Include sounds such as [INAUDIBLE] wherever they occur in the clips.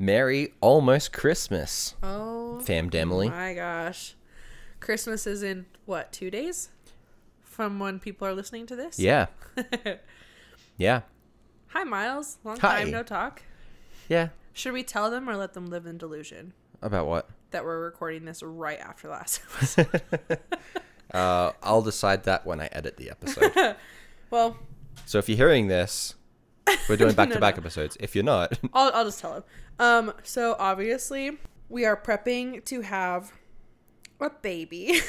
Merry almost Christmas, Oh fam Damily. my gosh. Christmas is in what, two days? From when people are listening to this? Yeah. [LAUGHS] Yeah. Hi Myles. Long Hi. time no talk. Yeah. Should we tell them or let them live in delusion About what? that we're recording this right after last? [LAUGHS] [LAUGHS] Uh, I'll decide that when I edit the episode. well, so if you're hearing this, we're doing back to back episodes. If you're not, I'll, I'll just tell him. Um, so obviously we are prepping to have a baby.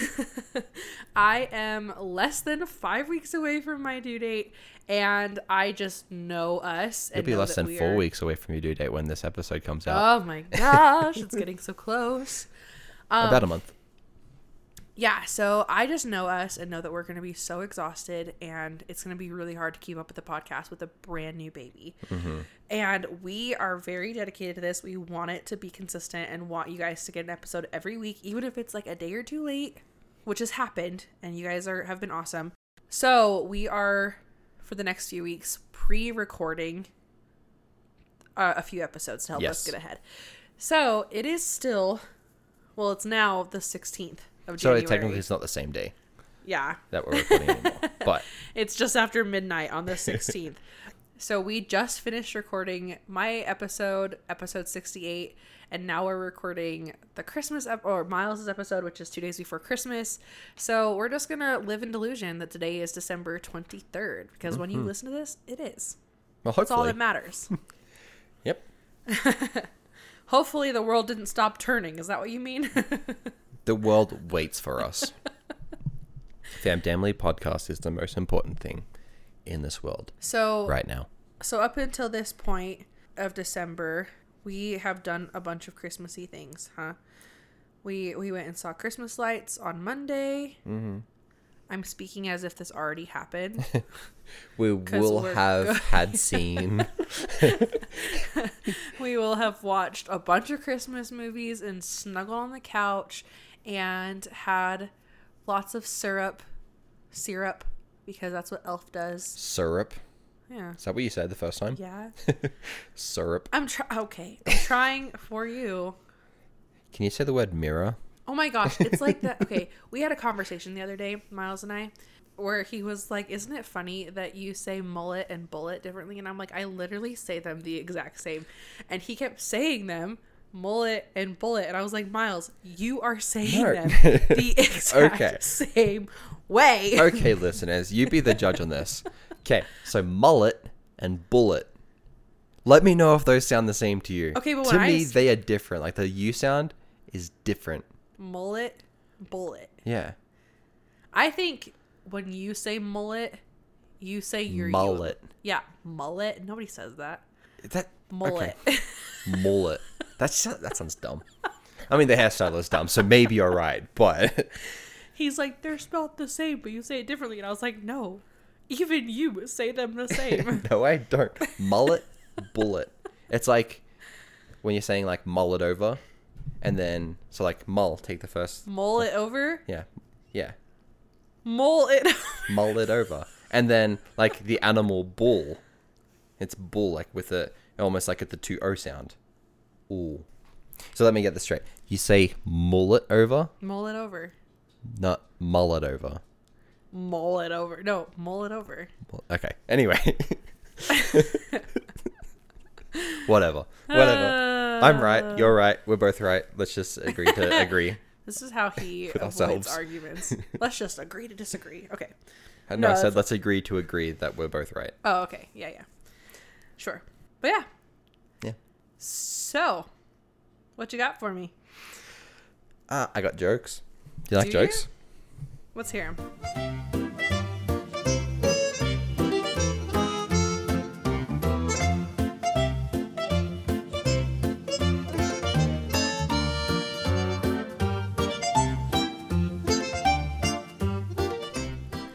[LAUGHS] I am less than five weeks away from my due date, and I just know us. it'll And be less than we four are- weeks away from your due date when this episode comes out. Oh my gosh, it's getting so close. Um, About a month. Yeah, so I just know us and know that we're going to be so exhausted and it's going to be really hard to keep up with the podcast with a brand new baby. And we are very dedicated to this. We want it to be consistent and want you guys to get an episode every week, even if it's like a day or two late, which has happened and you guys are have been awesome. So, we are for the next few weeks pre-recording uh, a few episodes to help Yes. us get ahead. So, it is still well, it's now the 16th of So January. technically, it's not the same day Yeah. that we're recording anymore. [LAUGHS] But It's just after midnight on the 16th. so we just finished recording my episode, episode 68, and now we're recording the Christmas ep- or Myles's episode, which is two days before Christmas. So we're just gonna live in delusion that today is December 23rd because when you mm-hmm. listen to this, it is. well, That's all that matters. [LAUGHS] [LAUGHS] yep. Hopefully, the world didn't stop turning. Is that what you mean? The world waits for us. [LAUGHS] Fam Damily podcast is the most important thing in this world so right now. so up until this point of December, we have done a bunch of Christmassy things, huh? We we went and saw Christmas lights on Monday. Mm-hmm. I'm speaking as if this already happened. [LAUGHS] we [LAUGHS] will have good. had seen. we will have watched a bunch of Christmas movies and snuggled on the couch and had lots of syrup, syrup, because that's what Elf does. syrup. Yeah. Is that what you said the first time? Yeah. [LAUGHS] Syrup. I'm try. Okay. I'm trying for you. Can you say the word mirror? Oh my gosh, it's like that. Okay, we had a conversation the other day, Myles and I, where he was like, "Isn't it funny that you say mullet and bullet differently?" And I'm like, "I literally say them the exact same," and he kept saying them mullet and bullet, and I was like, "Myles, you are saying No. them the [LAUGHS] exact Okay. same way." Okay, listeners, you be the judge on this. Okay, so mullet and bullet. Let me know if those sound the same to you. Okay, but to me, s- they are different. Like the U sound is different. mullet, bullet. Yeah, I think when you say mullet, you say your you. mullet. Yeah, mullet. Nobody says that. That Mullet. okay. [LAUGHS] mullet. That's that sounds dumb. I mean, the hairstyle is dumb, so maybe you're right, but He's like, they're spelled the same, but you say it differently. And I was like, no, even you say them the same. [LAUGHS] no, I don't. Mullet, bullet. It's like when you're saying like mull it over, and then so like mull, take the first. Mull it over, Yeah, yeah. mull it. [LAUGHS] mull it over. And then like the animal bull, it's bull like with a almost like at the two O sound. Ooh. So let me get this straight. You say mull it over, mull it over. not mull it over. Mull it over. No, mull it over. Okay. Anyway. [LAUGHS] Whatever. Whatever. I'm right. Uh. You're right. We're both right. Let's just agree to [LAUGHS] agree. This is how he [LAUGHS] avoids ourselves. arguments. Let's just agree to disagree. Okay. No, No, I said let's agree to agree that we're both right. Oh, okay. Yeah, yeah. Sure. But yeah. So, what you got for me? Ah, I got jokes. Do you like Do you? jokes? Let's hear him.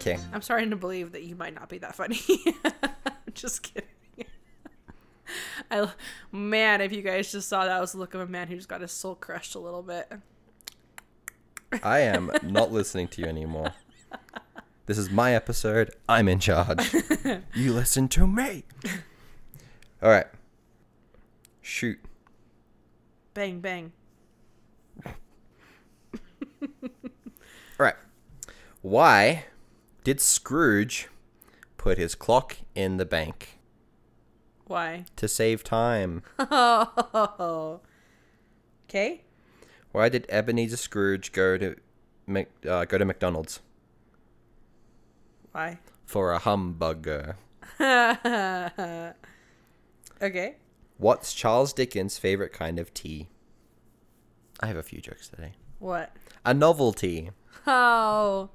Okay. I'm starting to believe that you might not be that funny. [LAUGHS] just kidding. I man, if you guys just saw that, was the look of a man who just got his soul crushed a little bit. I am not listening to you anymore. This is my episode. I'm in charge. [LAUGHS] you listen to me. All right. Shoot. Bang bang. [LAUGHS] All right. Why did Scrooge put his clock in the bank Why? to save time? Oh. [LAUGHS] Okay. Why did Ebenezer Scrooge go to Mc, uh, go to McDonald's Why? for a hamburger? [LAUGHS] okay. What's Charles Dickens' favorite kind of tea? I have a few jokes today. What? A novelty. Oh.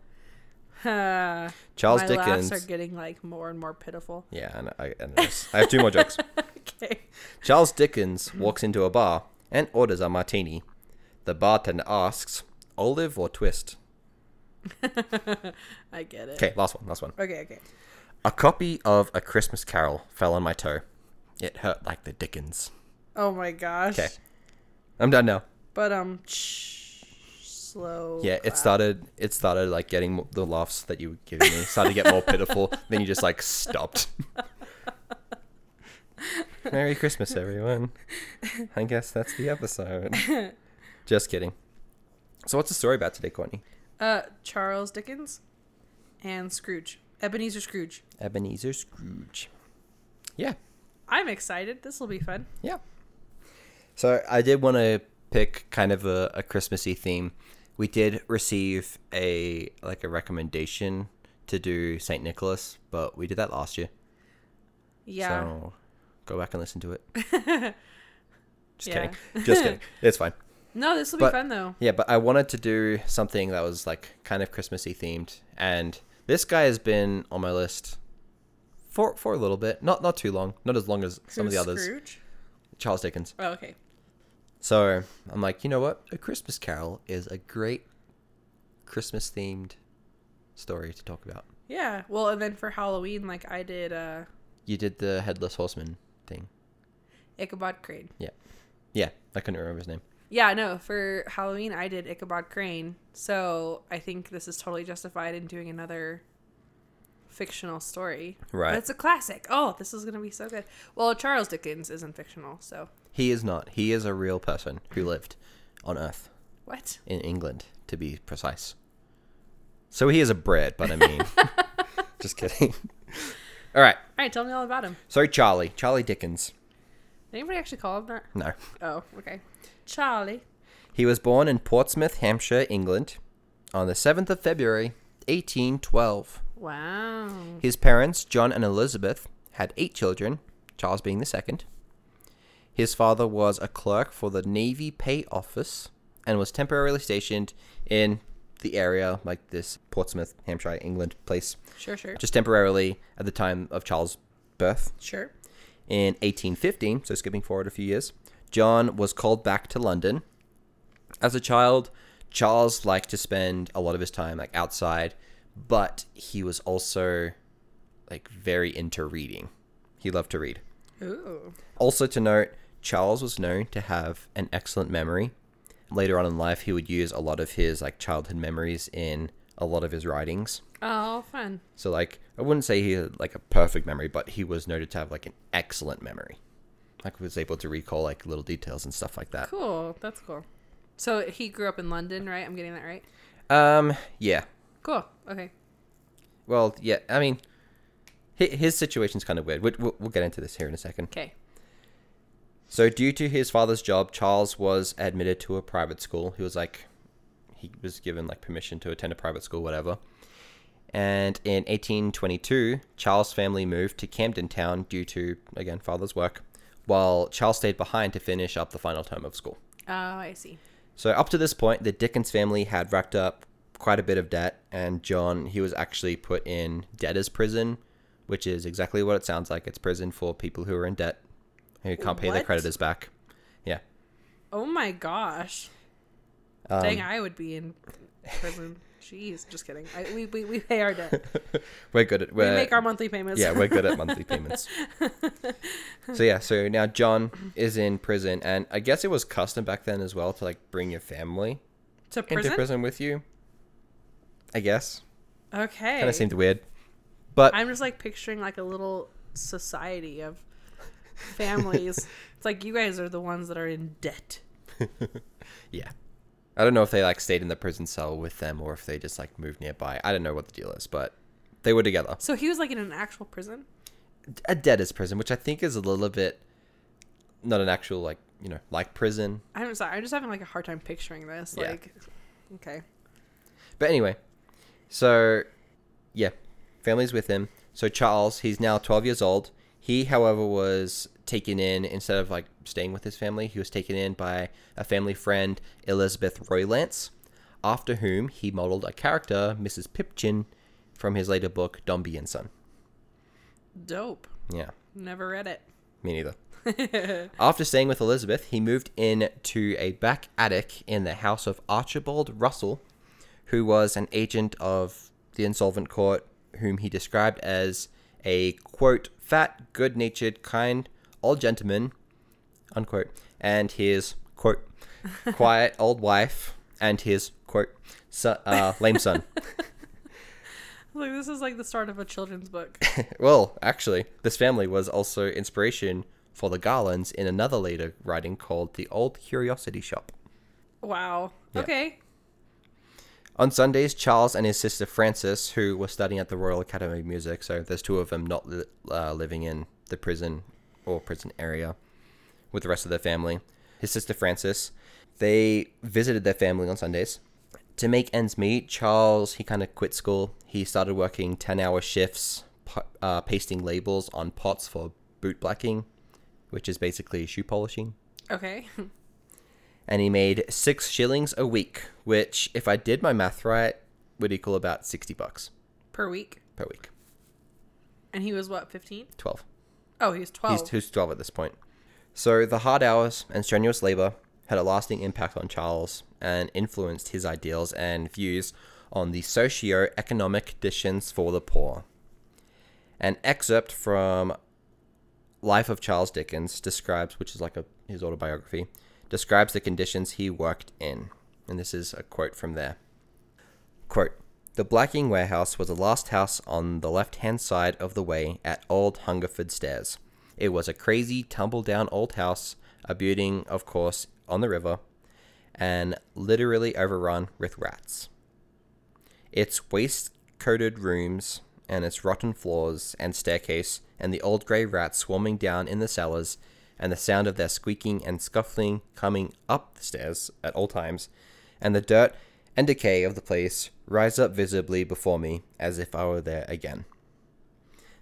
Charles my Dickens. laughs are getting like more and more pitiful. Yeah, and I, and I have two more jokes. [LAUGHS] okay. Charles Dickens walks into a bar and orders a martini. The bartender asks, olive or twist? [LAUGHS] I get it. Okay, last one, last one. Okay. Okay. A copy of A Christmas Carol fell on my toe. It hurt like the Dickens. Oh my gosh. Okay. I'm done now. But um, shh, slow. Yeah, it started. It started like getting the laughs that you were giving me started to get more pitiful. [LAUGHS] Then you just like stopped. [LAUGHS] Merry Christmas, everyone. I guess that's the episode. Just kidding. So, what's the story about today, Courtney? Uh, Charles Dickens and Scrooge. Ebenezer Scrooge. Ebenezer Scrooge. Yeah, I'm excited. This will be fun. yeah. So, I did want to pick kind of a, a Christmassy theme. We did receive a like a recommendation to do Saint Nicholas, but we did that last year. Yeah. So go back and listen to it. [LAUGHS] Just kidding. Just kidding. [LAUGHS] It's fine. No, this will But- be fun though. Yeah, but I wanted to do something that was like kind of Christmassy themed, and this guy has been on my list for for a little bit. Not not too long. Not as long as some of the Who's others. Scrooge? Charles Dickens. Oh, okay. So I'm like, you know what? A Christmas Carol is a great Christmas themed story to talk about. Yeah. Well, and then for Halloween, like I did uh You did the headless horseman thing. Ichabod Crane. Yeah, Yeah, I couldn't remember his name. Yeah, no, for Halloween I did Ichabod Crane. So I think this is totally justified in doing another fictional story. Right. But it's a classic. Oh, this is gonna be so good. Well, Charles Dickens isn't fictional, so He is not. He is a real person who lived on Earth. what? in England, to be precise. So he is a Brit, but I mean, [LAUGHS] just kidding. [LAUGHS] All right. All right, tell me all about him. So Charlie, Charlie Dickens. Did anybody actually call him that? No, Oh, okay. Charlie. he was born in Portsmouth, Hampshire, England, on the seventh of February, eighteen twelve. Wow. His parents, John and Elizabeth, had eight children, Charles being the second. His father was a clerk for the Navy Pay Office and was temporarily stationed in the area, like this Portsmouth, Hampshire, England place, Sure, sure. just temporarily at the time of Charles' birth. Sure. In 1815, so skipping forward a few years, John was called back to London. As a child, Charles liked to spend a lot of his time like outside, but he was also like very into reading. He loved to read. Ooh. Also to note, Charles was known to have an excellent memory. Later on in life, he would use a lot of his like childhood memories in a lot of his writings. Oh, fun. So like I wouldn't say he had like a perfect memory, but he was noted to have like an excellent memory. Like he was able to recall like little details and stuff like that. Cool. That's cool. So he grew up in London, right? I'm getting that right. Um yeah. Cool. Okay. Well, yeah, I mean hi- his situation's kind of weird. We'll, we'll, we'll get into this here in a second. Okay. So due to his father's job, Charles was admitted to a private school. He was like he was given like permission to attend a private school whatever. And in 1822, Charles' family moved to Camden Town due to again father's work, while Charles stayed behind to finish up the final term of school. Oh, I see. So up to this point, the Dickens family had racked up quite a bit of debt, and John he was actually put in debtor's prison, which is exactly what it sounds like. It's prison for people who are in debt, who can't pay What? creditors back. Yeah. Oh my gosh. Um, Dang, I would be in prison. Jeez, just kidding. I, we, we, we pay our debt. [LAUGHS] we're good at we we're, make our monthly payments. yeah we're good at monthly [LAUGHS] payments. so yeah, so now John is in prison, and I guess it was custom back then as well to like bring your family to prison. into prison with you. I guess Okay. kind of seemed weird, but I'm just like picturing like a little society of families. [LAUGHS] it's like you guys are the ones that are in debt. [LAUGHS] Yeah. I don't know if they like stayed in the prison cell with them or if they just like moved nearby. I don't know what the deal is, but they were together. So he was like in an actual prison. A debtor's prison, which I think is a little bit not an actual like you know like prison. I'm sorry. I'm just having like a hard time picturing this. Yeah. Like, okay. But anyway, so yeah, family's with him. So Charles, he's now 12 years old. He, however, was taken in instead of like staying with his family. He was taken in by a family friend, Elizabeth Roylance, after whom he modeled a character, Mrs. Pipchin, from his later book Dombey and Son. Dope. Yeah, Never read it. me neither. [LAUGHS] After staying with Elizabeth, he moved in to a back attic in the house of Archibald Russell, who was an agent of the insolvent court, whom he described as a quote fat, good-natured, kind old gentleman, unquote, and his quote [LAUGHS] quiet old wife and his quote son, uh, lame son. [LAUGHS] Like this is like the start of a children's book. [LAUGHS] well, actually, this family was also inspiration for the Garlands in another later writing called The Old Curiosity Shop. Wow. Yeah. Okay. On Sundays, Charles and his sister Frances, who was studying at the Royal Academy of Music, so there's two of them not li- uh, living in the prison or prison area with the rest of their family. His sister Frances, they visited their family on Sundays. To make ends meet, Charles, he kind of quit school. He started working 10 hour shifts, uh, pasting labels on pots for boot blacking, which is basically shoe polishing Okay. [LAUGHS] and he made six shillings a week, which, if I did my math right, would equal about 60 bucks per week. per week. And he was what, 15? 12. Oh, he was 12. He's, he's 12 at this point. So the hard hours and strenuous labor had a lasting impact on Charles and influenced his ideals and views on the socio-economic conditions for the poor. An excerpt from Life of Charles Dickens describes, which is like a, his autobiography, describes the conditions he worked in. And this is a quote from there. Quote, the blacking warehouse was the last house on the left hand side of the way at Old Hungerford Stairs. It was a crazy, tumble down old house, a building, of course, on the river, and literally overrun with rats. Its wainscotted rooms and its rotten floors and staircase, and the old grey rats swarming down in the cellars, and the sound of their squeaking and scuffling coming up the stairs at all times, and the dirt and decay of the place rise up visibly before me as if I were there again.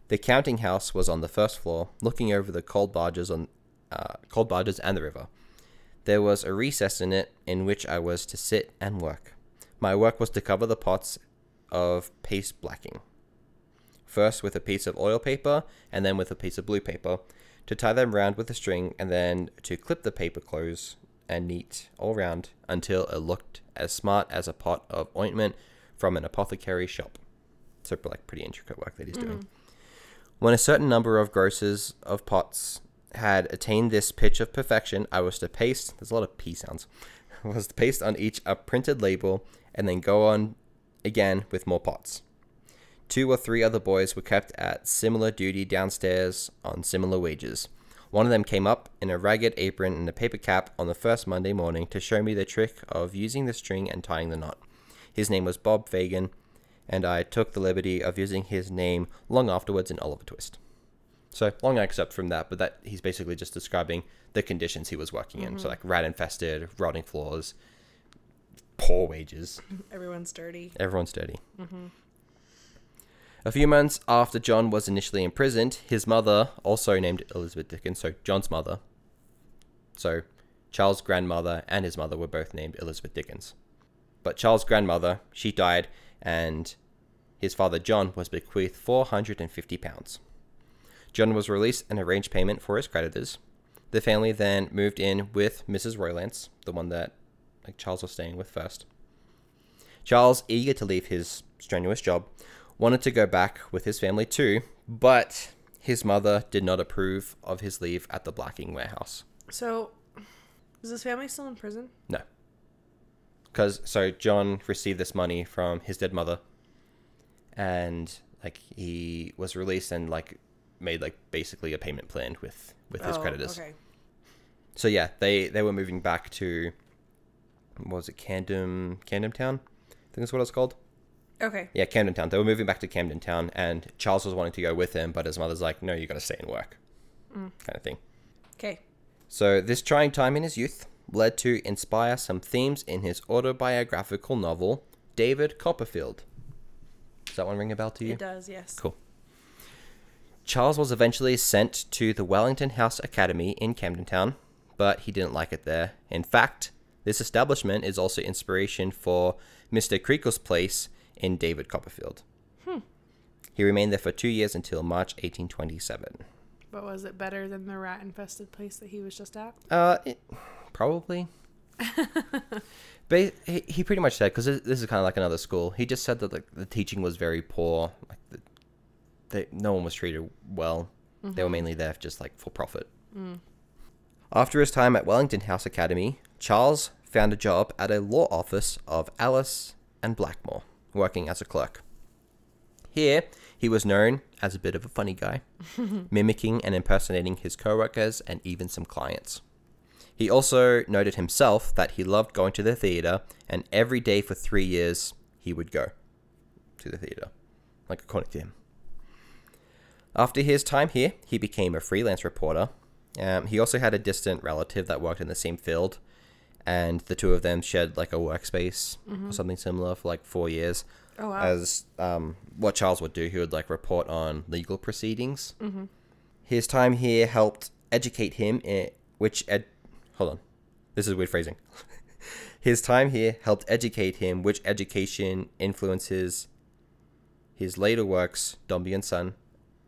The counting house was on the first floor, looking over the cold barges on uh, cold barges and the river. There was a recess in it in which I was to sit and work. My work was to cover the pots of paste blacking. First with a piece of oil paper and then with a piece of blue paper, to tie them round with a string and then to clip the paper close and neat all round until it looked as smart as a pot of ointment from an apothecary shop. So like pretty intricate work that he's doing. Mm-hmm. When a certain number of grocers of pots had attained this pitch of perfection, I was to paste. There's a lot of p sounds. [LAUGHS] Was to paste on each a printed label, and then go on again with more pots. Two or three other boys were kept at similar duty downstairs on similar wages. One of them came up in a ragged apron and a paper cap on the first Monday morning to show me the trick of using the string and tying the knot. His name was Bob Fagin, and I took the liberty of using his name long afterwards in Oliver Twist. So long excerpt from that, but that he's basically just describing the conditions he was working in. So mm-hmm. like rat infested, rotting floors, poor wages. [LAUGHS] Everyone's dirty. Everyone's dirty. Mm-hmm. A few months after John was initially imprisoned, his mother, also named Elizabeth Dickens, so John's mother, so Charles' grandmother and his mother were both named Elizabeth Dickens. But Charles' grandmother, she died, and his father John was bequeathed 450 pounds. John was released and arranged payment for his creditors. The family then moved in with Mrs. Roylance, the one that like Charles was staying with first. Charles, eager to leave his strenuous job, wanted to go back with his family too, but his mother did not approve of his leave at the blacking warehouse. So, is his family still in prison? No. Because, so John received this money from his dead mother, and, like, he was released and, like, made, like, basically a payment plan with, with his Oh, creditors. Okay. So yeah, they they were moving back to what was it Camden Camden Town? I think that's what it's called. Okay. Yeah, Camden Town. They were moving back to Camden Town, and Charles was wanting to go with him, but his mother's like, "No, you got to stay and work," mm. kind of thing. Okay. So this trying time in his youth led to inspire some themes in his autobiographical novel, David Copperfield. Does that one ring a bell to you? It does, yes. Cool. Charles was eventually sent to the Wellington House Academy in Camden Town, but he didn't like it there. In fact, this establishment is also inspiration for Mr. Creakle's place in David Copperfield. Hmm. He remained there for two years until March 1827. But was it better than the rat infested place that he was just at? Uh, it, probably. [LAUGHS] but he, he pretty much said because this, this is kind of like another school. He just said that like the teaching was very poor. Like the, they, no one was treated well. They were mm-hmm. mainly there just like for profit. Mm. After his time at Wellington House Academy, Charles found a job at a law office of Ellis and Blackmore, working as a clerk. Here, he was known as a bit of a funny guy, [LAUGHS] mimicking and impersonating his coworkers and even some clients. He also noted himself that he loved going to the theater, and every day for three years he would go to the theater, like according to him. After his time here, he became a freelance reporter. Um, he also had a distant relative that worked in the same field, and the two of them shared like a workspace or something similar for like four years. Oh, wow. As um, what Charles would do, he would like report on legal proceedings. His time here helped educate him in which ed. Hold on, this is weird phrasing. [LAUGHS] his time here helped educate him which education influences his later works, Dombey and Son,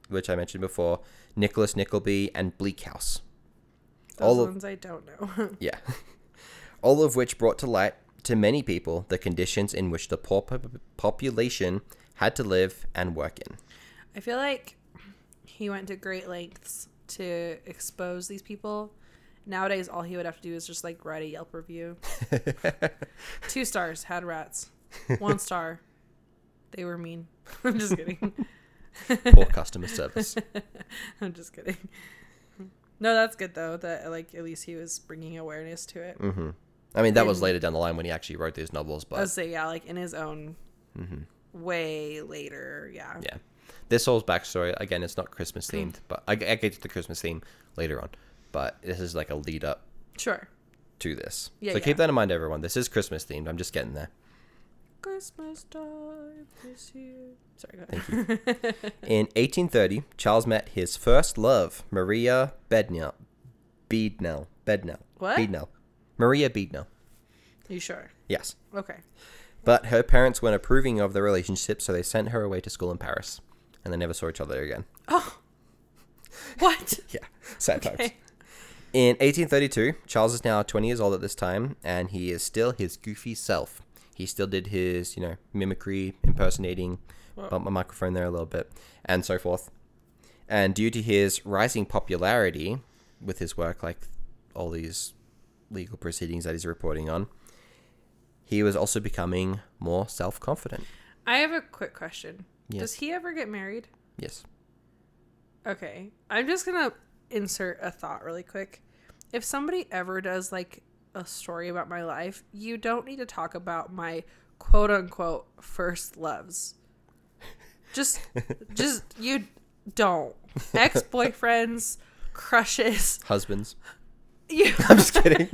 which I mentioned before, Nicholas Nickleby, and Bleak House. Those all of- ones I don't know. [LAUGHS] Yeah. [LAUGHS] All of which brought to light to many people the conditions in which the poor pop- population had to live and work in. I feel like he went to great lengths to expose these people. Nowadays, all he would have to do is just like write a Yelp review. [LAUGHS] Two stars, had rats. One star, they were mean. [LAUGHS] I'm just kidding. Poor [LAUGHS] customer service. I'm just kidding. No, that's good though. That like at least he was bringing awareness to it. hmm I mean, that was later down the line when he actually wrote these novels, but I would but say yeah, like in his own Mhm. way later. Yeah. yeah. This whole backstory, again, it's not Christmas themed, but I, I get to the Christmas theme later on. But this is like a lead up Sure. to this. Yeah, so yeah. keep that in mind, everyone. This is Christmas themed. I'm just getting there. Christmas time this year. Sorry, go Thank ahead. In 1830, Charles met his first love, Maria Bednell. Beednell. Bednell. What? Beednell. Maria Beednell. you sure? Yes. Okay. But her parents weren't approving of the relationship, so they sent her away to school in Paris. And they never saw each other again. Oh. [LAUGHS] What? Yeah. Sad times. In 1832, Charles is now 20 years old at this time, and he is still his goofy self. He still did his, you know, mimicry, impersonating, Well- bump my microphone there a little bit, and so forth. And due to his rising popularity with his work, like all these legal proceedings that he's reporting on, he was also becoming more self confident. I have a quick question. Yes. Does he ever get married? Yes. Okay. I'm just going to insert a thought really quick. If somebody ever does like a story about my life, you don't need to talk about my quote unquote first loves. [LAUGHS] Just just you don't. [LAUGHS] Ex-boyfriends, crushes. Husbands. You [LAUGHS] I'm just kidding.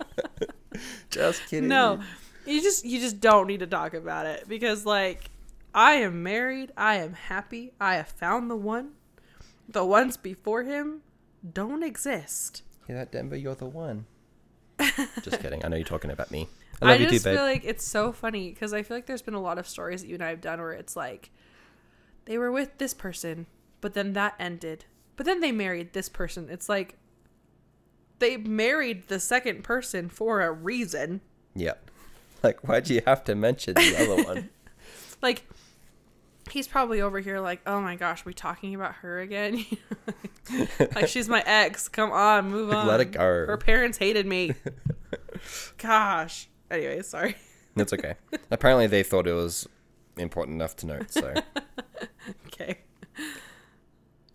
[LAUGHS] just kidding. No, you just you just don't need to talk about it because like I am married, I am happy, I have found the one. The ones before him don't exist. Hear that, Denver? You're the one. [LAUGHS] Just kidding. I know you're talking about me. I love I you just too, babe. feel like it's so funny because I feel like there's been a lot of stories that you and I have done where it's like they were with this person, but then that ended. But then they married this person. It's like they married the second person for a reason. Yep. Like, why'd you have to mention the other one? [LAUGHS] like he's probably over here like oh my gosh we talking about her again [LAUGHS] like she's my ex come on move Like, on let it go. her parents hated me [LAUGHS] gosh anyway sorry That's okay. Apparently, they thought it was important enough to note. So, okay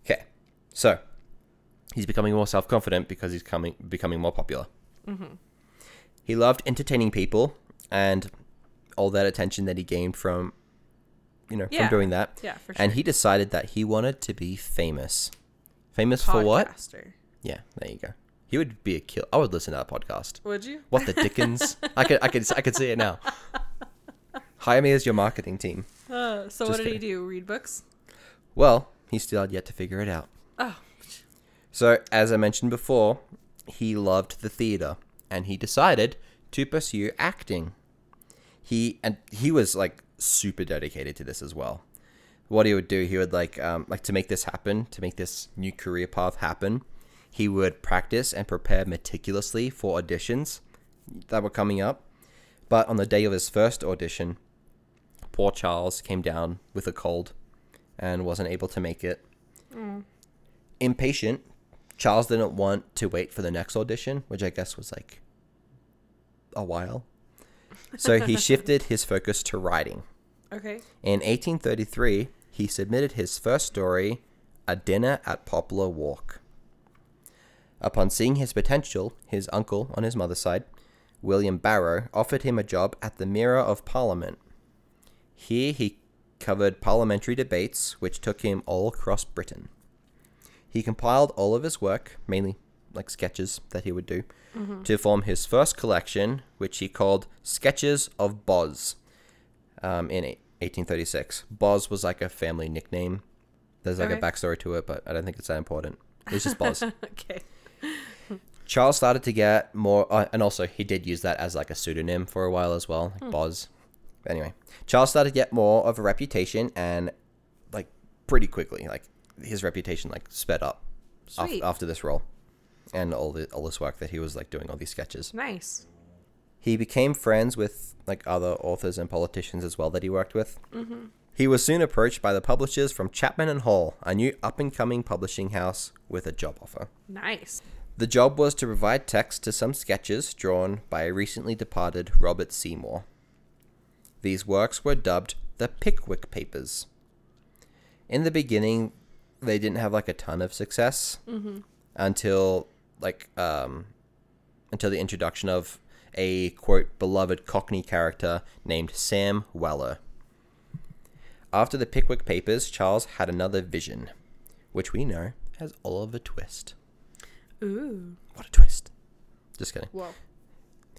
okay. So, He's becoming more self confident because he's coming becoming more popular. He loved entertaining people and all that attention that he gained from, you know, Yeah. from doing that. Yeah, for sure. And he decided that he wanted to be famous. Famous for what? Yeah, there you go. He would be a kill. I would listen to that podcast. Would you? What the dickens? I could, I could, I could see it now. [LAUGHS] Hire me as your marketing team. Uh, so Just what did he do? Read books? Well, he still had yet to figure it out. Oh, So, as I mentioned before, he loved the theater and he decided to pursue acting. He and he was like super dedicated to this as well. What he would do, he would like um, like to make this happen, to make this new career path happen. He would practice and prepare meticulously for auditions that were coming up. But on the day of his first audition, poor Charles came down with a cold and wasn't able to make it. Impatient, Charles didn't want to wait for the next audition, which I guess was like a while. So he [LAUGHS] shifted his focus to writing. okay. In 1833, he submitted his first story, A Dinner at Poplar Walk. Upon seeing his potential, his uncle on his mother's side, William Barrow, offered him a job at the Mirror of Parliament. Here he covered parliamentary debates, which took him all across Britain. He compiled all of his work, mainly like sketches that he would do, to form his first collection, which he called Sketches of Boz um, in 1836. Boz was like a family nickname. There's like Okay. a backstory to it, but I don't think it's that important. It's just Boz. [LAUGHS] okay. Charles started to get more, uh, and also he did use that as like a pseudonym for a while as well, like Boz. Anyway, Charles started to get more of a reputation, and like pretty quickly, like his reputation like sped up af- after this role, and all the all this work that he was like doing all these sketches. Nice. He became friends with like other authors and politicians as well that he worked with. Mm-hmm. He was soon approached by the publishers from Chapman and Hall, a new up and coming publishing house, with a job offer. Nice. The job was to provide text to some sketches drawn by a recently departed Robert Seymour. These works were dubbed the Pickwick Papers. In the beginning, they didn't have like a ton of success until like um, until the introduction of a quote beloved Cockney character named Sam Weller. After the Pickwick Papers, Charles had another vision, which we know as Oliver Twist. Ooh. What a twist. Just kidding. Whoa.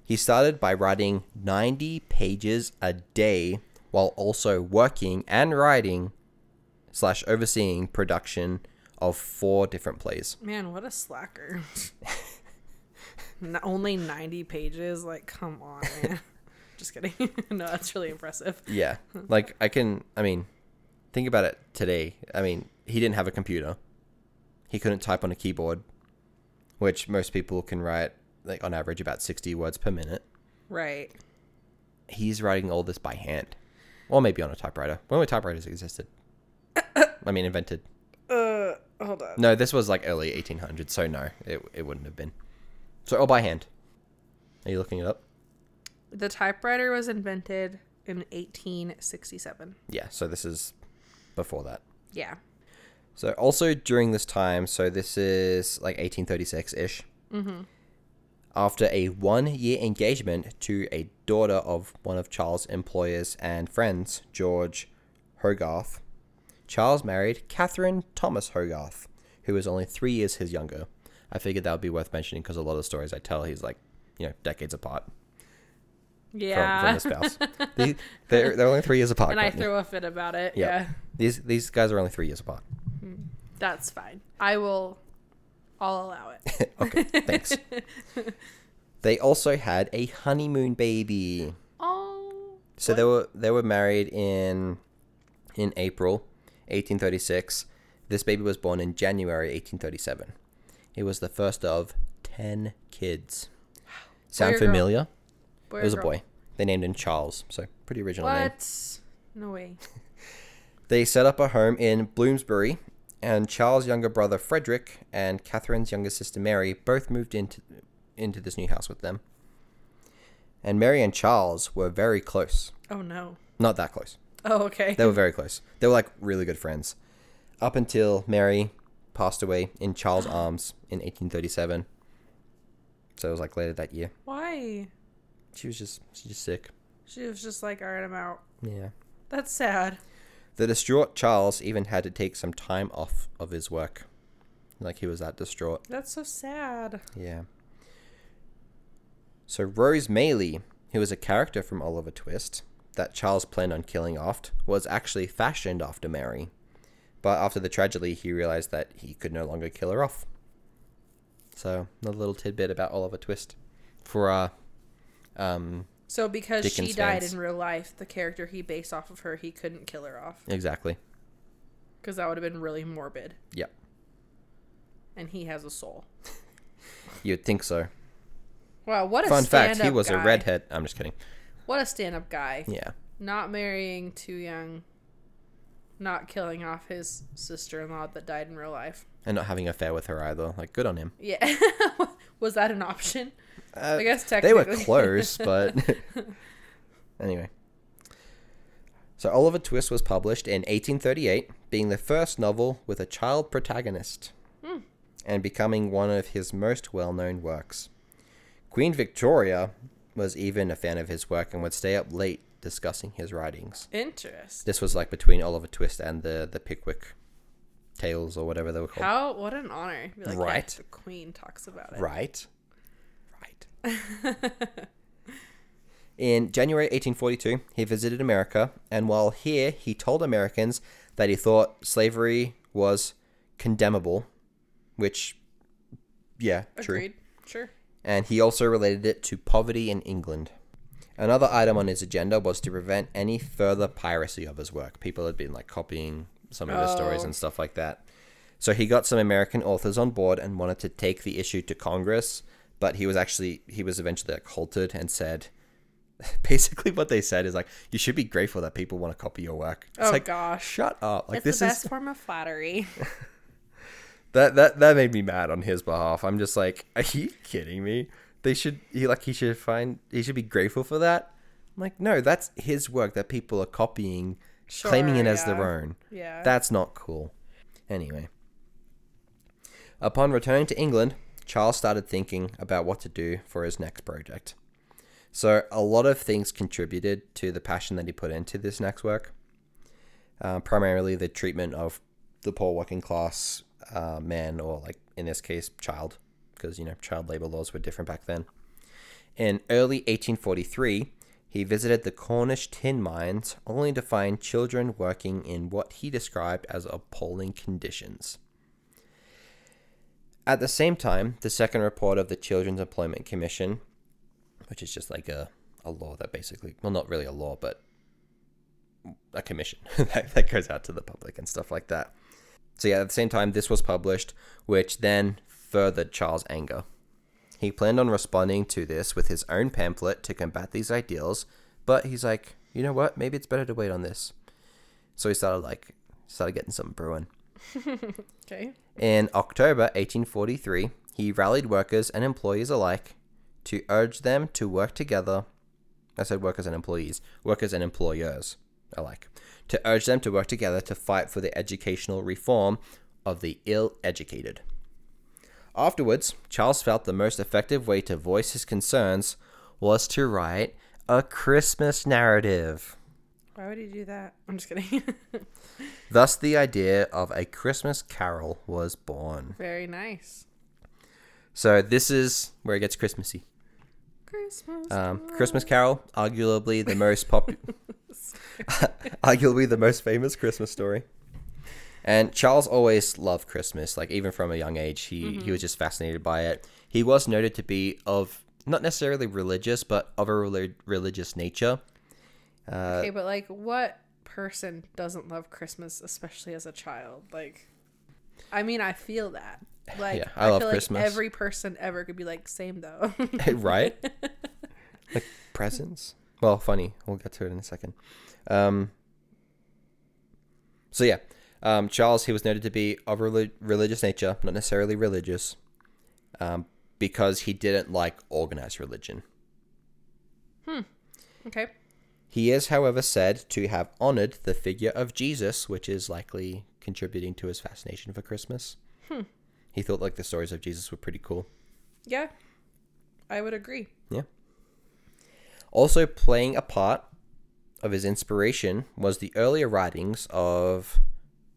He started by writing 90 pages a day while also working and writing slash overseeing production of four different plays. Man, what a slacker. N- only 90 pages? Like, come on, man. [LAUGHS] Just kidding. [LAUGHS] no, that's really impressive. Yeah. Like I can I mean think about it today. I mean, he didn't have a computer. He couldn't type on a keyboard, which most people can write like on average about 60 words per minute. Right. He's writing all this by hand. Or maybe on a typewriter. When were typewriters existed? I mean invented. Uh, hold on. No, this was like early 1800s, so no, it, it wouldn't have been. So all by hand. Are you looking it up? The typewriter was invented in 1867. Yeah, so this is before that. Yeah. So also during this time, so this is like 1836 ish. Mm-hmm. After a one year engagement to a daughter of one of Charles' employers and friends, George Hogarth, Charles married Catherine Thomas Hogarth, who was only three years his younger. I figured that would be worth mentioning because a lot of the stories I tell, he's like, you know, decades apart from, Yeah. from the spouse. [LAUGHS] they, they're, they're only three years apart. and I throw a fit about it. Yeah. Yeah. These these guys are only three years apart. Hmm. That's fine. I will. I'll allow it. [LAUGHS] okay, thanks. [LAUGHS] They also had a honeymoon baby. Oh. So they were they were married in in April 1836. This baby was born in January 1837. He was the first of 10 kids. Sound familiar? Boy It was a girl? boy. They named him Charles, so pretty original name. What? No way. [LAUGHS] They set up a home in Bloomsbury, and Charles' younger brother Frederick and Catherine's younger sister Mary both moved into into this new house with them. And Mary and Charles were very close. Oh no. Not that close. [LAUGHS] Oh okay. They were very close. They were like really good friends. Up until Mary passed away in Charles' arms in 1837. So it was like later that year. Why? She was just she's just sick. She was just like, all right, I'm out. Yeah. That's sad. The distraught Charles even had to take some time off of his work. Like he was that distraught. That's so sad. Yeah. So Rose Maylie, who was a character from Oliver Twist that Charles planned on killing off, was actually fashioned after Mary. But after the tragedy, he realized that he could no longer kill her off. So, another little tidbit about Oliver Twist for uh, um, So because she died fans. in real life, the character he based off of her, he couldn't kill her off exactly. because that would have been really morbid. Yep. And he has a soul. [LAUGHS] You'd think so. Wow, what a Fun fact: he was a redhead. I'm just kidding. What a stand-up guy. Yeah. Not marrying too young. Not killing off his sister-in-law that died in real life. And not having an affair with her either. Like, good on him. Yeah. [LAUGHS] was that an option? Uh, I guess technically. they were close, but [LAUGHS] [LAUGHS] anyway. So Oliver Twist was published in 1838, being the first novel with a child protagonist, Hmm. and becoming one of his most well-known works. Queen Victoria was even a fan of his work and would stay up late discussing his writings. Interesting. This was like between Oliver Twist and the the Pickwick tales or whatever they were called. How? What an honor. Like, yeah, Right. the queen talks about it. Right. Right. [LAUGHS] In January 1842, he visited America, and while here, he told Americans that he thought slavery was condemnable, which, yeah, true. Sure. And he also related it to poverty in England. Another item on his agenda was to prevent any further piracy of his work. People had been like copying some of his oh. stories Oh. and stuff like that. So he got some American authors on board and wanted to take the issue to Congress, but he was actually he was eventually like halted and said [LAUGHS] basically what they said is like you should be grateful that people want to copy your work. It's Oh like gosh. shut up. Like it's this the is best form of flattery. [LAUGHS] that that that made me mad on his behalf. I'm just like, are you kidding me? They should he like he should find he should be grateful for that. I'm like, no, that's his work that people are copying, claiming it Sure, as their own. yeah. That's not cool. Anyway, upon returning to England, Charles started thinking about what to do for his next project. So a lot of things contributed to the passion that he put into this next work. Uh, primarily the treatment of the poor working class uh, man, or like in this case, child, because you know child labor laws were different back then. In early 1843, he visited the Cornish tin mines only to find children working in what he described as appalling conditions. At the same time, the second report of the Children's Employment Commission, which is just like a, a law that basically, well, not really a law, but a commission that, [LAUGHS] that goes out to the public and stuff like that. So, yeah, at the same time, this was published, which then furthered Charles' anger. He planned on responding to this with his own pamphlet to combat these ideals, but he's like, you know what? Maybe it's better to wait on this. So he started like started getting something brewing. [LAUGHS] okay. In October 1843, he rallied workers and employees alike to urge them to work together. I said workers and employees, workers and employers alike, to urge them to work together to fight for the educational reform of the ill educated. Afterwards, Charles felt the most effective way to voice his concerns was to write a Christmas narrative. Why would he do that? I'm just kidding. [LAUGHS] Thus, the idea of a Christmas carol was born. Very nice. So, this is where it gets Christmassy. Christmas. Um, Christmas Carol, arguably the most pop, [LAUGHS] [LAUGHS] arguably the most famous Christmas story. And Charles always loved Christmas, like even from a young age, he he was just fascinated by it. He was noted to be of not necessarily religious, but of a reli- religious nature. Uh, okay, but like, what person doesn't love Christmas, especially as a child? Like, I mean, I feel that. Like, Yeah, I love feel Christmas. Like every person ever could be like, same though. [LAUGHS] right? [LAUGHS] like presents. Well, funny. We'll get to it in a second. Um, so yeah, um, Charles he was noted to be of reli- religious nature, not necessarily religious, um, because he didn't like organized religion. Hmm. Okay. He is, however, said to have honored the figure of Jesus, which is likely contributing to his fascination for Christmas. Hmm. He thought like the stories of Jesus were pretty cool. Yeah, I would agree. Yeah. Also playing a part of his inspiration was the earlier writings of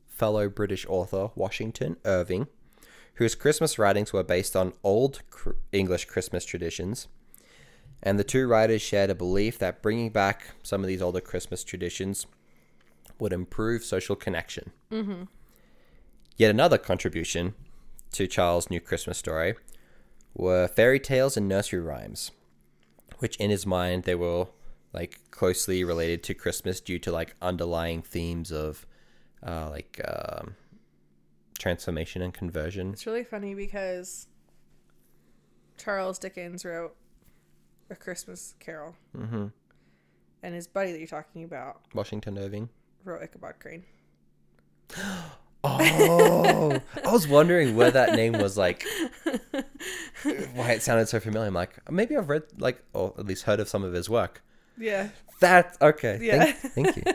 fellow British author Washington Irving, whose Christmas writings were based on old English Christmas traditions. And the two writers shared a belief that bringing back some of these older Christmas traditions would improve social connection. Mm-hmm. Yet another contribution to Charles' new Christmas story were fairy tales and nursery rhymes, which in his mind they were like closely related to Christmas due to like underlying themes of uh, like um, transformation and conversion. It's really funny because Charles Dickens wrote A Christmas Carol. Mm-hmm. And his buddy that you're talking about Washington Irving. wrote Ichabod Crane. [GASPS] Oh, I was wondering where that name was like, [LAUGHS] why it sounded so familiar. I'm like, maybe I've read like, or at least heard of some of his work. Yeah. That's okay. Yeah. Thank, thank you. [LAUGHS]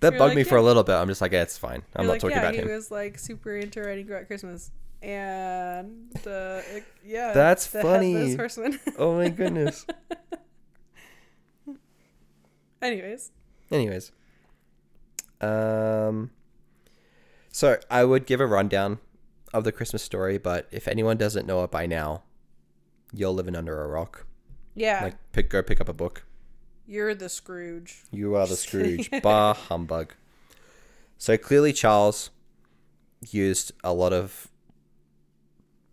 That You're bugged like, me for a little bit. I'm just like, yeah, it's fine. I'm You're not like, talking yeah, about he him. He was like super into writing about Christmas. And uh, it- yeah, That's funny. [LAUGHS] Oh my goodness. [LAUGHS] Anyways, Anyways, um, so I would give a rundown of the Christmas story, but if anyone doesn't know it by now, you're living under a rock. Yeah, Like, pick go pick up a book. you're the Scrooge. You are the Scrooge. [LAUGHS] bah humbug. So clearly, Charles used a lot of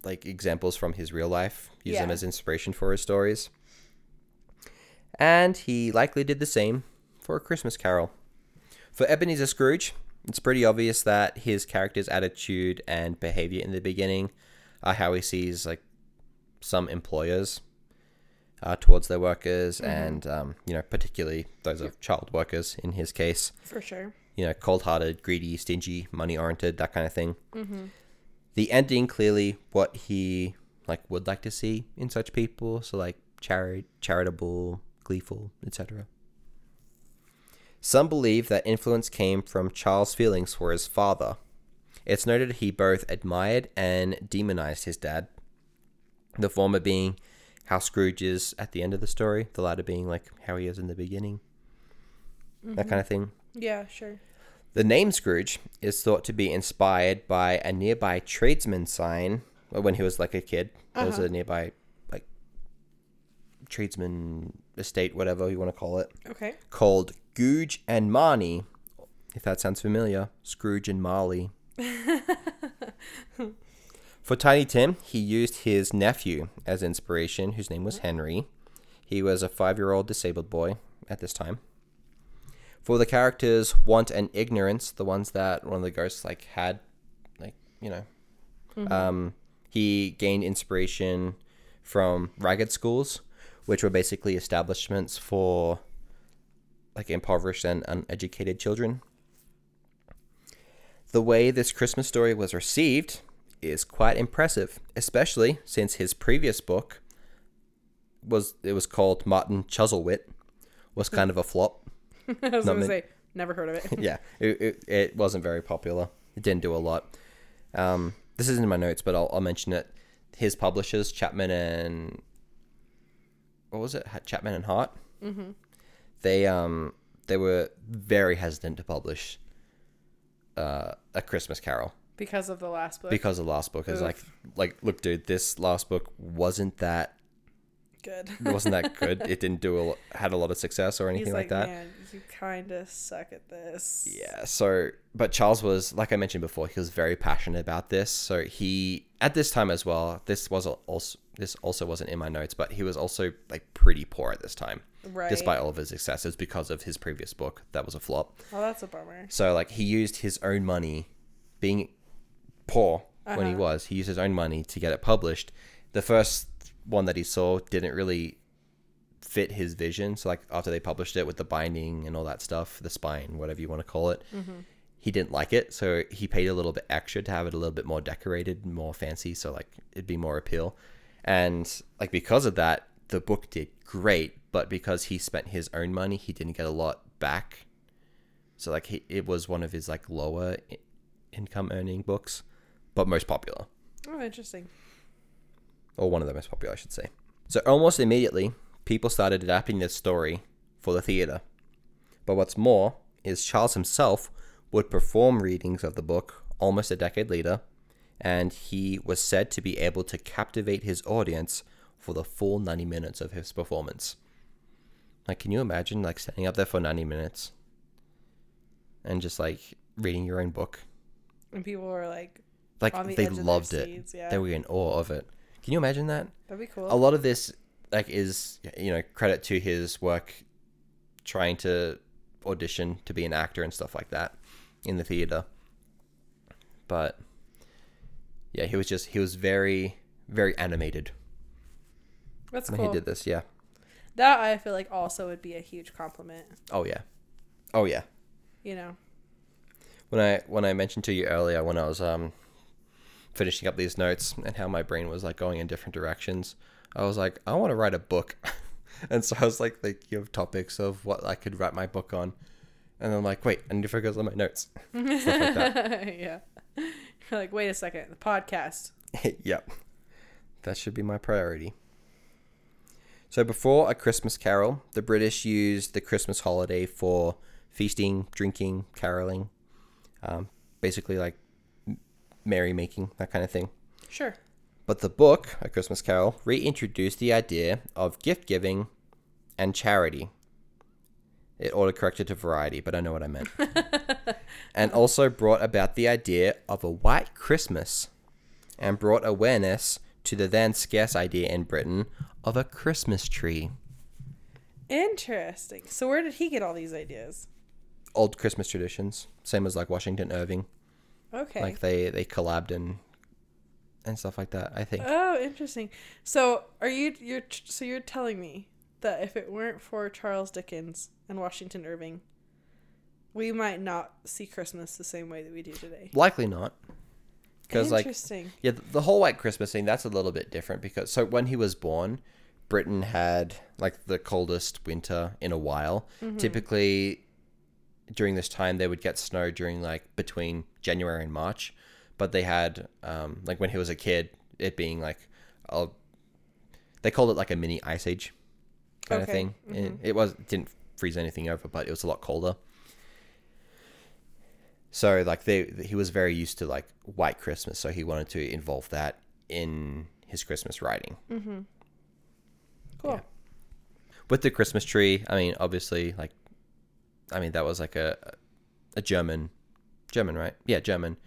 like examples from his real life, used them as inspiration for his stories, and he likely did the same for a Christmas Carol. For Ebenezer Scrooge, it's pretty obvious that his character's attitude and behavior in the beginning are how he sees like some employers uh, towards their workers, and um, you know, particularly those of child workers. In his case, For sure. you know, cold-hearted, greedy, stingy, money-oriented, that kind of thing. Mm-hmm. The ending clearly what he like would like to see in such people. So like chari- charitable, gleeful, etc. Some believe that influence came from Charles' feelings for his father. It's noted he both admired and demonized his dad. The former being how Scrooge is at the end of the story, the latter being like how he is in the beginning. That kind of thing. Yeah, sure. The name Scrooge is thought to be inspired by a nearby tradesman sign when he was like a kid. There was Uh-huh. a nearby like tradesman estate, whatever you want to call it, Okay. called Googe and Marnie. If that sounds familiar, Scrooge and Marley. [LAUGHS] For Tiny Tim, he used his nephew as inspiration, whose name was Henry. He was a five year old disabled boy at this time. For the characters Want and Ignorance, the ones that one of the ghosts like had, like, you know, um, he gained inspiration from ragged schools, which were basically establishments for like impoverished and uneducated children. The way this Christmas story was received is quite impressive, especially since his previous book was it was called Martin Chuzzlewit, was kind of a flop. [LAUGHS] I was gonna say, never heard of it. yeah, it, it, it wasn't very popular. It didn't do a lot. Um, this isn't in my notes, but I'll, I'll mention it. His publishers, Chapman and what was it? Chapman and Hart. Mm-hmm. They um they were very hesitant to publish uh, a Christmas Carol because of the last book. because of the last book. Is like like look, dude, this last book wasn't that Good. it wasn't that [LAUGHS] good. it didn't do a, had a lot of success or anything like, like, that. man, you kind of suck at this. Yeah, so but Charles was like I mentioned before, he was very passionate about this. So he at this time as well, this was also this also wasn't in my notes, but he was also like pretty poor at this time. Right. Despite all of his successes because of his previous book that was a flop. Oh, that's a bummer. So like he used his own money being poor when he Uh-huh. was, he used his own money to get it published. The first one that he saw didn't really fit his vision. So like after they published it with the binding and all that stuff, the spine, whatever you want to call it, he didn't like it. So he paid a little bit extra to have it a little bit more decorated, more fancy. So like it'd be more appeal. And like because of that, the book did great. But because he spent his own money, he didn't get a lot back. So like he, it was one of his like lower income earning books. But most popular, Oh, interesting. or one of the most popular, I should say. So almost immediately, people started adapting this story for the theater. But what's more is Charles himself would perform readings of the book almost a decade later, and he was said to be able to captivate his audience for the full 90 minutes of his performance. Like, can you imagine, like, standing up there for 90 minutes and just, like, reading your own book? And people were like, Like, the they edge of their loved it. yeah. They were in awe of it. Can you imagine that? that'd be cool. a lot of this like is you know credit to his work trying to audition to be an actor and stuff like that in the theater but yeah he was just he was very very animated That's when cool. he did this yeah That I feel like also would be a huge compliment. oh yeah oh yeah You know. when i when i mentioned to you earlier when i was um finishing up these notes and how my brain was like going in different directions i was like i want to write a book. [LAUGHS] And so i was like thinking of topics of what i could write my book on. And i'm like wait i need to focus on my notes. [LAUGHS] Like yeah. [LAUGHS] You're like, wait a second, the podcast. yep. That should be my priority. So before a christmas carol the british used the christmas holiday for feasting drinking caroling. Um, basically like merrymaking that kind of thing Sure. But the book, A Christmas Carol, reintroduced the idea of gift giving and charity. It autocorrected to variety, but I know what I meant. [LAUGHS] and also brought about the idea of a white Christmas and brought awareness to the then scarce idea in Britain of a Christmas tree. Interesting. So where did he get all these ideas? Old Christmas traditions, same as like Washington Irving. Okay. Like they they collabed and and stuff like that, I think. oh, interesting. So are you you're so you're telling me that if it weren't for Charles Dickens and Washington Irving, we might not see Christmas the same way that we do today. Likely not. Because like Interesting. Yeah, the whole white Christmas thing, that's a little bit different because so when he was born, Britain had like the coldest winter in a while. Mm-hmm. Typically during this time they would get snow during like between January and March, but they had um like when he was a kid, it being like a they called it like a mini ice age kind of Okay, thing. It, it was it didn't freeze anything over, but it was a lot colder. So like they he was very used to like white Christmas, so he wanted to involve that in his Christmas writing. Cool. yeah. With the Christmas tree, I mean, obviously, like, I mean that was like a a German, German, right? Yeah, German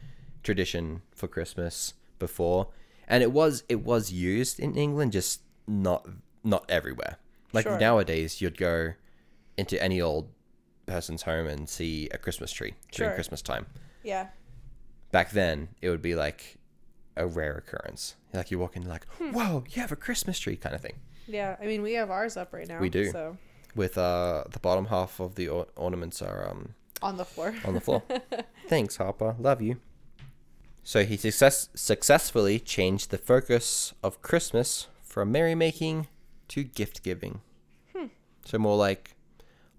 tradition for Christmas before, and it was it was used in England, just not not everywhere. Like Sure. nowadays, you'd go into any old person's home and see a Christmas tree during Sure. Christmas time Yeah. back then it would be like a rare occurrence. Like you walk in, like, Hmm. whoa, you have a Christmas tree kind of thing. Yeah. I mean, we have ours up right now. We do. So With uh, the bottom half of the or- ornaments are um, on the floor. on the floor. [LAUGHS] Thanks, Harper. Love you. So he success- successfully changed the focus of Christmas from merrymaking to gift giving. Hmm. So more like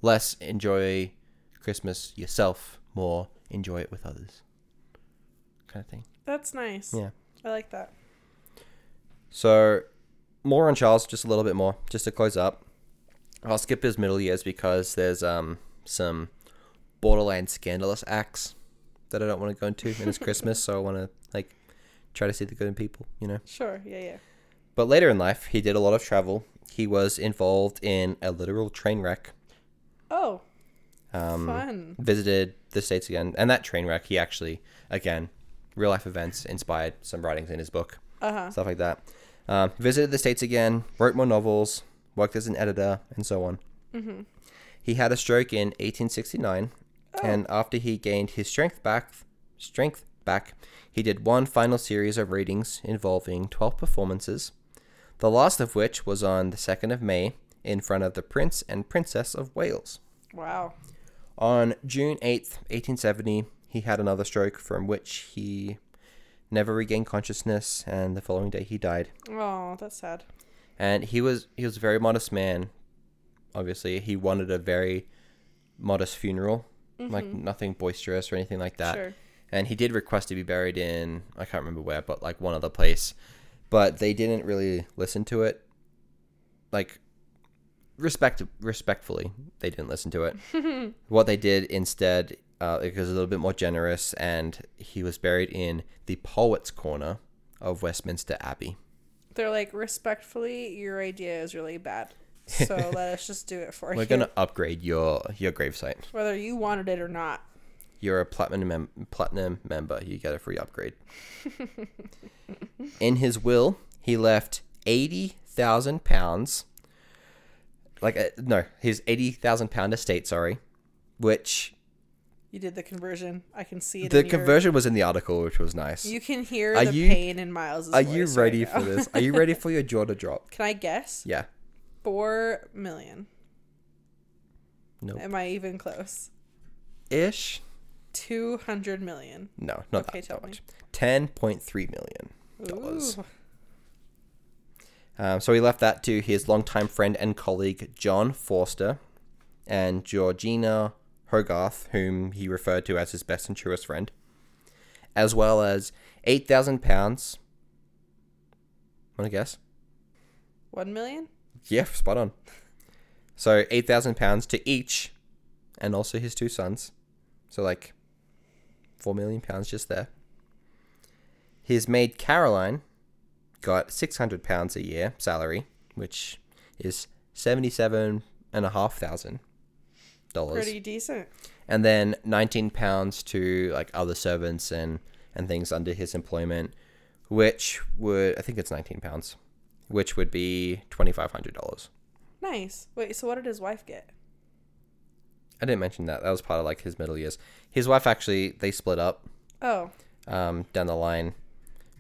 less enjoy Christmas yourself, more enjoy it with others. Kind of thing. That's nice. Yeah. I like that. So, more on Charles, just a little bit more, just to close up. I'll skip his middle years because there's um some borderline scandalous acts that I don't want to go into, and it's Christmas, so I want to like try to see the good in people, you know. Sure. Yeah. Yeah. But later in life, he did a lot of travel. He was involved in a literal train wreck. Oh, Um, fun. visited the states again, and that train wreck, he actually again, real life events inspired some writings in his book. Uh huh. stuff like that. Um, visited the states again, wrote more novels, worked as an editor, and so on. Mm-hmm. He had a stroke in 1869, Oh. and after he gained his strength back, strength back, he did one final series of readings involving 12 performances. The last of which was on the 2nd of May in front of the Prince and Princess of Wales. Wow. On June 8th, 1870, he had another stroke from which he never regained consciousness, and the following day he died. Oh, that's sad. And he was he was a very modest man obviously he wanted a very modest funeral like nothing boisterous or anything like that Sure. and he did request to be buried in I can't remember where, but like one other place, but they didn't really listen to it. Like respect respectfully, they didn't listen to it. [LAUGHS] what they did instead, uh, it was a little bit more generous, and he was buried in the Poets' Corner of Westminster Abbey. They're like, respectfully, your idea is really bad. [LAUGHS] So let us just do it for you. We're gonna upgrade your your gravesite. Whether you wanted it or not. You're a platinum mem- platinum member. You get a free upgrade. In his will, he left eighty thousand pounds. Like uh, no, his eighty thousand pound estate. Sorry, which You did the conversion. I can see it. the in your- conversion was in the article, which was nice. You can hear Are the you- pain in Myles' Are you ready right for this? Are you ready [LAUGHS] for your jaw to drop? Can I guess? Yeah. Four million. Nope. Am I even close? Ish. Two hundred million. No, not Okay, that, tell that much. Ten point three million. Dollars. Um, so he left that to his longtime friend and colleague John Forster and Georgina Hogarth, whom he referred to as his best and truest friend, as well as eight thousand pounds. Want to guess? One million? Yeah, spot on. So eight thousand pounds to each, and also his two sons. So like four million pounds just there. His maid Caroline got six hundred pounds a year salary, which is seventy-seven and a half thousand dollars, Pretty decent. and then nineteen pounds to like other servants and and things under his employment, which would I think it's nineteen pounds, which would be twenty-five hundred dollars. Nice. Wait, so what did his wife get? I didn't mention that. That was part of like his middle years. His wife actually they split up Oh, um, down the line,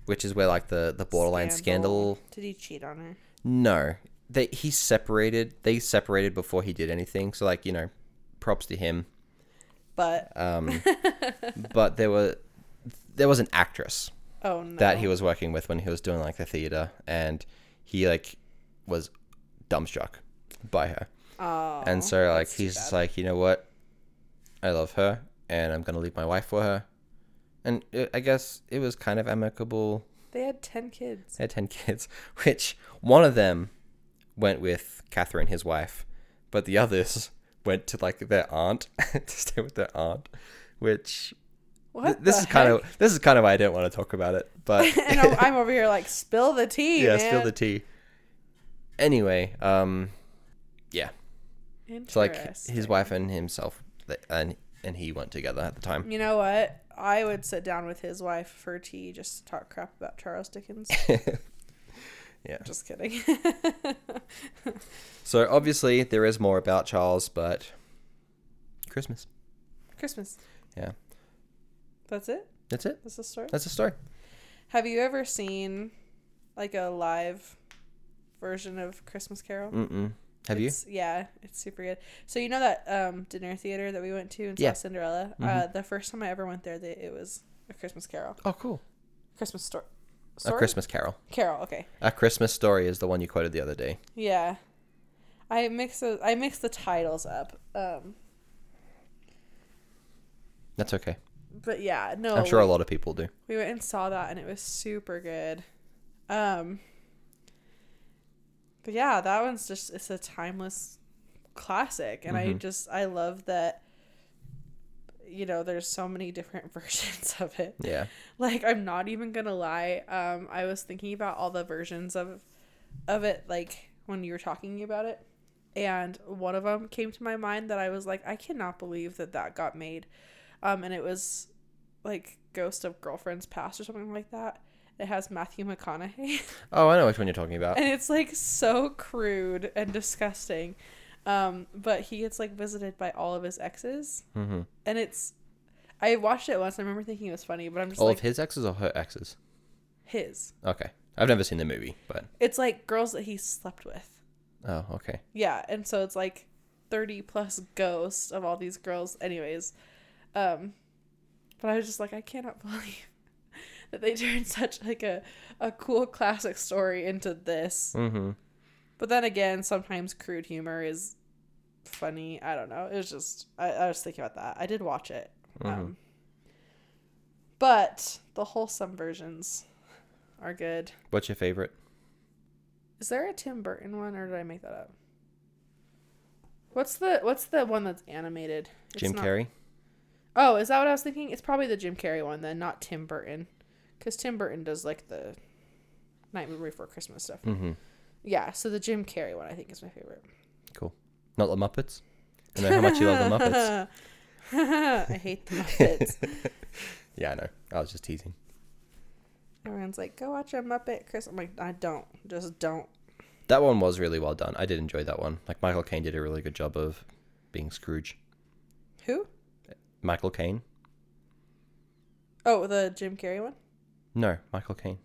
which is where like the the borderline scandal. Did he cheat on her? No, they he separated. They separated before he did anything. So like you know, props to him. But [LAUGHS] Um, but there were there was an actress oh no. that he was working with when he was doing like the theater, and he like was dumbstruck by her. Oh, and so like he's just like you know what i love her and i'm gonna leave my wife for her and it, i guess it was kind of amicable they had ten kids. they had 10 kids [LAUGHS] which one of them went with catherine his wife but the others went to like their aunt [LAUGHS] to stay with their aunt which What? th- this is kind of this is kind of why i didn't want to talk about it but [LAUGHS] and I'm, I'm [LAUGHS] over here like spill the tea. yeah man. spill the tea anyway um yeah so like his wife and himself and and he went together at the time You know what? I would sit down with his wife for tea just to talk crap about Charles Dickens. Yeah just kidding. [LAUGHS] so obviously there is more about charles but christmas Christmas. Yeah. That's it. that's it That's the story. that's the story Have you ever seen like a live version of Christmas Carol? Mm-mm. have you Yeah, it's super good. So you know that um, dinner theater that we went to and Yeah. saw Cinderella. Uh, Mhm. the first time I ever went there, they, it was a Christmas Carol. oh cool Christmas story. A christmas carol Carol. Okay. a christmas story is the one you quoted the other day Yeah. I mix the I mix the titles up. Um, that's okay but yeah, no. i'm sure a lot of people do We went and saw that and it was super good. Um But yeah, that one's just it's a timeless classic and I Mhm. just I love that you know, there's so many different [LAUGHS] versions of it. yeah Like I'm not even going to lie. Um I was thinking about all the versions of of it like when you were talking about it and one of them came to my mind that I was like I cannot believe that that got made. Um and it was like Ghost of Girlfriend's Past or something like that. It has Matthew McConaughey. [LAUGHS] oh i know which one you're talking about and it's like so crude and disgusting. Um, but he gets like visited by all of his exes, mm-hmm. and it's. I watched it once. I remember thinking it was funny, but I'm just all like of his exes or her exes his. okay i've never seen the movie but It's like girls that he slept with. oh okay Yeah, and so it's like thirty plus ghosts of all these girls. Anyways, um, but I was just like, I cannot [LAUGHS] believe that they turned such like a a cool classic story into this. mm-hmm But then again, sometimes crude humor is funny. I don't know. It was just I, I was thinking about that. I did watch it. Mhm. Um, But the wholesome versions are good. What's your favorite? Is there a Tim Burton one, or did I make that up? What's the What's the one that's animated? It's Jim not- Carrey. Oh, is that what I was thinking? It's probably the Jim Carrey one then, not Tim Burton, because Tim Burton does like the Nightmare Before Christmas stuff. Mm-hmm. Yeah, so the Jim Carrey one I think is my favorite. Cool. Not the Muppets. I know how much you love the Muppets. [LAUGHS] I hate the Muppets. [LAUGHS] Yeah, I know. I was just teasing. Everyone's like, "Go watch a Muppet Chris." I'm like, I don't, just don't. That one was really well done. I did enjoy that one. Like Michael Caine did a really good job of being Scrooge. Who? Michael Caine? Oh, the Jim Carrey one. No, Michael Caine.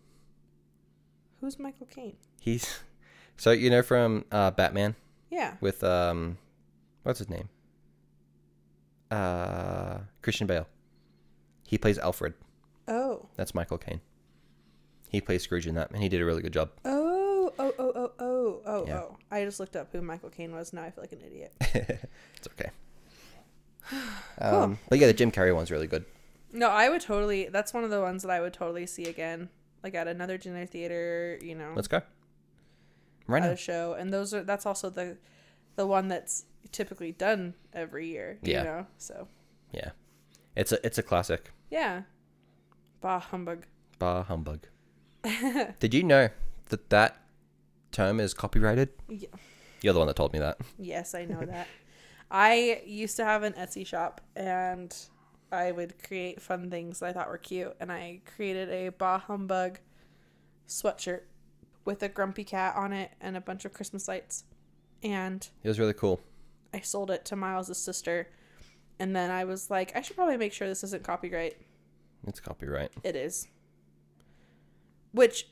Who's Michael Caine? He's [LAUGHS] so you know from uh, Batman Yeah. with um, what's his name? Uh, Christian Bale. He plays Alfred. Oh. That's Michael Caine. He plays Scrooge in that, and he did a really good job. Oh. Oh. Oh. Oh. Oh. Oh. Yeah. Oh. I just looked up who Michael Caine was. Now I feel like an idiot. [LAUGHS] It's okay. [SIGHS] Um, but yeah, the Jim Carrey one's really good. No, I would totally. That's one of the ones that I would totally see again, like at another dinner theater. You know, Let's go. Right a show, and those are that's also the, the one that's typically done every year. Yeah. You know, so Yeah, it's a it's a classic. yeah. Bah humbug. Bah humbug. [LAUGHS] Did you know that that term is copyrighted? Yeah. You're the one that told me that. Yes, I know that. I used to have an Etsy shop and I would create fun things that I thought were cute. And I created a Bah Humbug sweatshirt with a grumpy cat on it and a bunch of Christmas lights. And It was really cool. I sold it to Myles' sister. And then I was like, I should probably make sure this isn't copyright. It's copyright. It is. Which,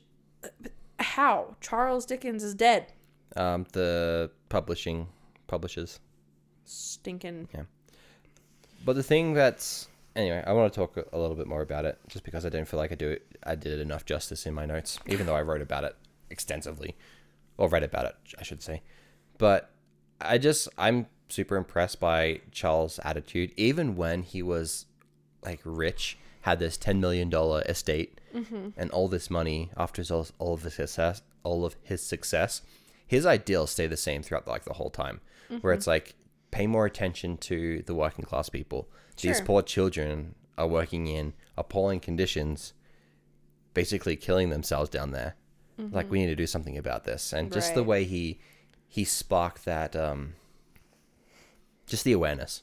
how? Charles Dickens is dead. Um, the publishing publishers. Stinking. Yeah. But the thing that's anyway, I want to talk a little bit more about it, just because I don't feel like I do it. I did it enough justice in my notes, even though I wrote about it extensively, or read about it, I should say. But I just I'm super impressed by Charles' attitude, even when he was like rich, had this ten million dollar estate mm-hmm. and all this money after all, all of his success, all of his success. His ideals stay the same throughout like the whole time, where it's mm-hmm. like pay more attention to the working class people. These poor children are working in appalling conditions, basically killing themselves down there. Like we need to do something about this, and just the way he he sparked that, um, just the awareness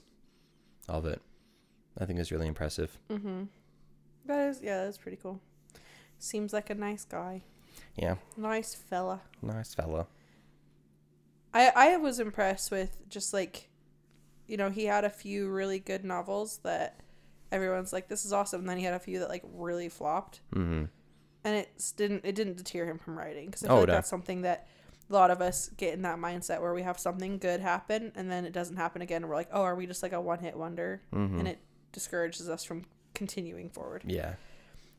of it, I think is really impressive. Mm-hmm. That is, yeah, that's pretty cool. Seems like a nice guy. Yeah, Nice fella. nice fella. I I was impressed with just like, you know, he had a few really good novels that everyone's like, this is awesome. And then he had a few that like really flopped, hmm and it didn't it didn't deter him from writing because I Oh, feel like no. that's something that a lot of us get in that mindset where we have something good happen and then it doesn't happen again. And we're like, oh, are we just like a one hit wonder? hmm And it discourages us from continuing forward. Yeah,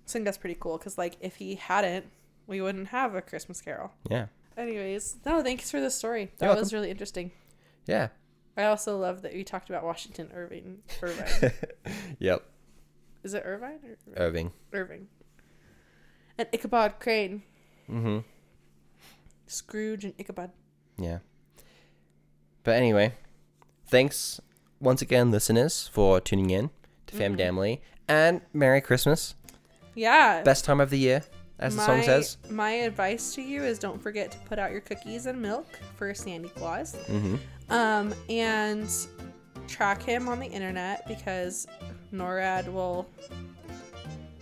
So I think that's pretty cool because like if he hadn't, we wouldn't have a Christmas Carol. yeah, Anyways, no, thanks for the story. That You're was really interesting. yeah. I also love that you talked about Washington Irving. Irvine. [LAUGHS] Yep, Is it Irvine or Irving. Irving? And Ichabod Crane, hmm Scrooge and Ichabod. Yeah. But anyway, thanks once again, listeners, for tuning in to Fam Mhm. Damily, and Merry Christmas. Yeah. Best time of the year, as the song says. My advice to you is don't forget to put out your cookies and milk for Sandy Claus. Mm-hmm. Um, and track him on the internet because NORAD will.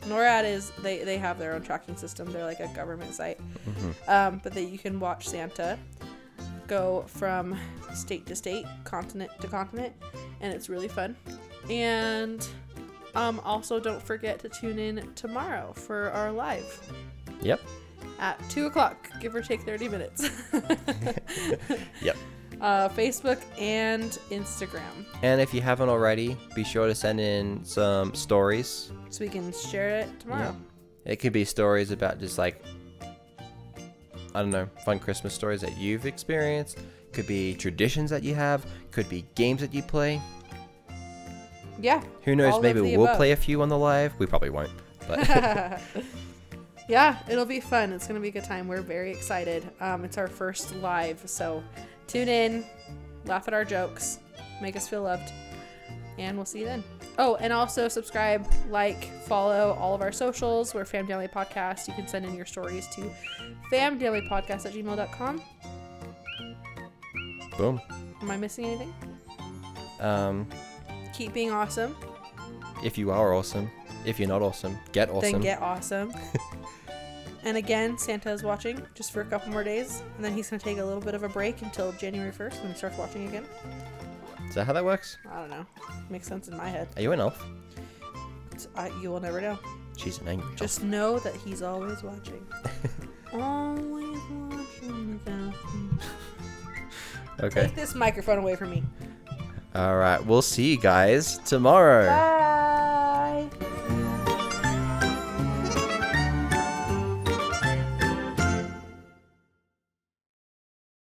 NORAD is they they have their own tracking system. They're like a government site, um, but that you can watch Santa go from state to state, continent to continent, and it's really fun. And um, also don't forget to tune in tomorrow for our live Yep. at two o'clock, give or take thirty minutes. [LAUGHS] [LAUGHS] Yep. Uh, Facebook and Instagram, And if you haven't already, be sure to send in some stories. so we can share it tomorrow. It could be stories about just like, I don't know, fun Christmas stories that you've experienced. Could be traditions that you have. Could be games that you play. Yeah. Who knows? Maybe we'll above. play a few on the live. We probably won't. But [LAUGHS] [LAUGHS] yeah, it'll be fun. It's gonna be a good time. We're very excited. Um, it's our first live, so tune in, laugh at our jokes, make us feel loved, and we'll see you then. Oh, and also subscribe, like, follow all of our socials. We're Fam Damily Podcast. You can send in your stories to famdailypodcast at gmail.com. boom. Am I missing anything? Um, Keep being awesome. if you are awesome, if you're not awesome, get awesome. Then get awesome. [LAUGHS] and again, Santa is watching just for a couple more days, and then he's gonna take a little bit of a break until January first when he starts watching again. Is that how that works? I don't know. Makes sense in my head. Are you an elf? I, you will never know. She's an angry elf. Just know that he's always watching. [LAUGHS] always watching. [LAUGHS] Okay. Take this microphone away from me. All right. We'll see you guys tomorrow. Bye.